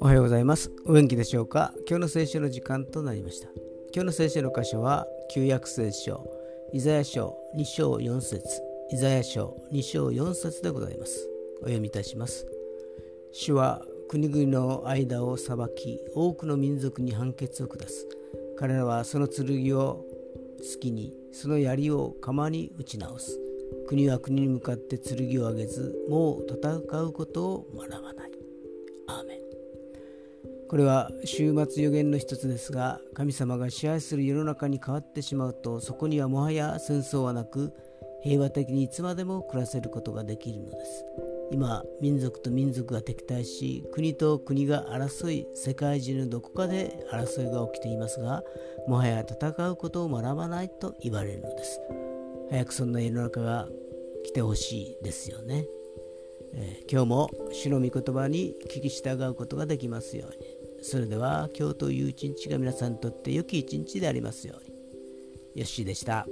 おはようございます。お元気でしょうか？今日の聖書の時間となりました。今日の聖書の箇所は、旧約聖書、イザヤ書2章4節イザヤ書2章4節でございます。お読みいたします。主は国々の間を裁き、多くの民族に判決を下す。彼らはその剣を好きに、その槍を釜に打ち直す。国は国に向かって剣を上げず、もう戦うことを学ばない。アーメンこれは終末予言の一つですが神様が支配する世の中に変わってしまうとそこにはもはや戦争はなく平和的にいつまでも暮らせることができるのです今民族と民族が敵対し国と国が争い世界中のどこかで争いが起きていますがもはや戦うことを学ばないと言われるのです早くそんな世の中が来てほしいですよね、えー、今日も主の御言葉に聞き従うことができますようにそれでは今日という一日が皆さんにとって良き一日でありますように。よッしーでした。